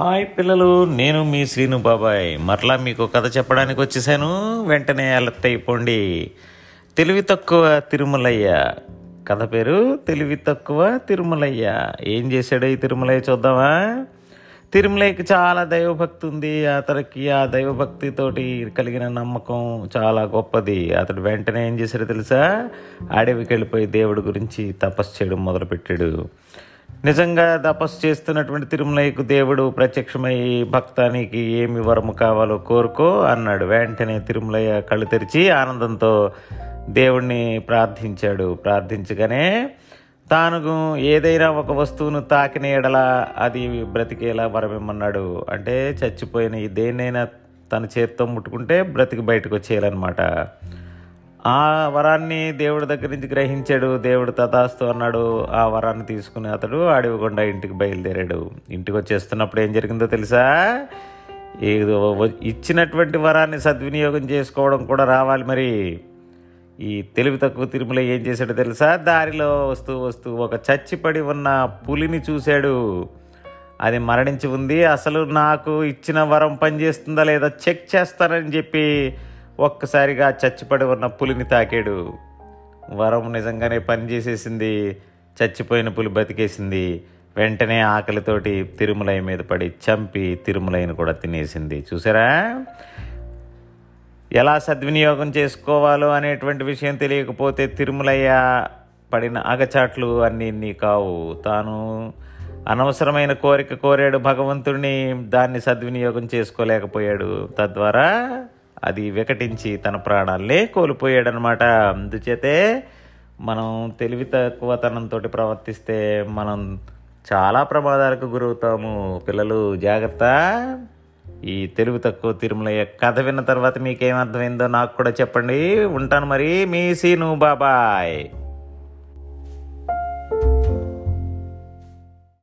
Hi పిల్లలు నేను మీ శ్రీను బాబాయ్. మరలా మీకు కథ చెప్పడానికి వచ్చేసాను. వెంటనే అలర్ట్ అయిపోండి. తెలివి తక్కువ తిరుమలయ్య. కథ పేరు తెలివి తక్కువ తిరుమలయ్య. ఏం చేశాడు ఈ తిరుమలయ్య చూద్దామా? తిరుమలయ్యకి చాలా దైవభక్తి ఉంది. అతనికి ఆ దైవభక్తితోటి కలిగిన నమ్మకం చాలా గొప్పది. అతడు వెంటనే ఏం చేశాడో తెలుసా? అడవికి వెళ్ళిపోయి దేవుడి గురించి తపస్సు చేయడం మొదలుపెట్టాడు. నిజంగా తపస్సు చేస్తున్నటువంటి తిరుమలయ్యకు దేవుడు ప్రత్యక్షమై భక్తానికి ఏమి వరము కావాలో కోరుకో అన్నాడు. వెంటనే తిరుమలయ్య కళ్ళు తెరిచి ఆనందంతో దేవుణ్ణి ప్రార్థించాడు. ప్రార్థించగానే తాను ఏదైనా ఒక వస్తువును తాకిన ఎడలా అది బ్రతికేలా వరమిమ్మన్నాడు. అంటే చచ్చిపోయిన దేన్నైనా తన చేత్తో ముట్టుకుంటే బ్రతికి బయటకు వచ్చేయాలన్నమాట. ఆ వరాన్ని దేవుడి దగ్గర నుంచి గ్రహించాడు. దేవుడు తథాస్తు అన్నాడు. ఆ వరాన్ని తీసుకుని అతడు అడవికొండ ఇంటికి బయలుదేరాడు. ఇంటికి వచ్చేస్తున్నప్పుడు ఏం జరిగిందో తెలుసా? ఏదో ఇచ్చినటువంటి వరాన్ని సద్వినియోగం చేసుకోవడం కూడా రావాలి మరి. ఈ తెలివి తక్కువ తిరుమల ఏం చేశాడో తెలుసా? దారిలో వస్తూ వస్తూ ఒక చచ్చిపడి ఉన్న పులిని చూశాడు. అది మరణించి ఉంది. అసలు నాకు ఇచ్చిన వరం పనిచేస్తుందా లేదా? చెక్ చేస్తానని చెప్పి ఒక్కసారిగా చచ్చిపడి ఉన్న పులిని తాకాడు. వరం నిజంగానే పనిచేసేసింది చచ్చిపోయిన పులి బతికేసింది. వెంటనే ఆకలితోటి తిరుమలయ్య మీద పడి చంపి తిరుమలయ్యను కూడా తినేసింది. చూసారా? ఎలా సద్వినియోగం చేసుకోవాలో అనేటువంటి విషయం తెలియకపోతే తిరుమలయ్య పడిన అగచాట్లు అన్నీ నీ కావు. తాను అనవసరమైన కోరిక కోరాడు భగవంతుడిని దాన్ని సద్వినియోగం చేసుకోలేకపోయాడు. తద్వారా అది వికటించి తన ప్రాణాలనే కోల్పోయాడనమాట అందుచేతే మనం తెలివి తక్కువతనంతో ప్రవర్తిస్తే మనం చాలా ప్రమాదాలకు గురవుతాము. పిల్లలు జాగ్రత్త. ఈ తెలుగు తక్కువ తిరుమలయ్య కథ విన్న తర్వాత మీకేం అర్థమైందో నాకు కూడా చెప్పండి. ఉంటాను మరి మీ సీను బాబాయ్.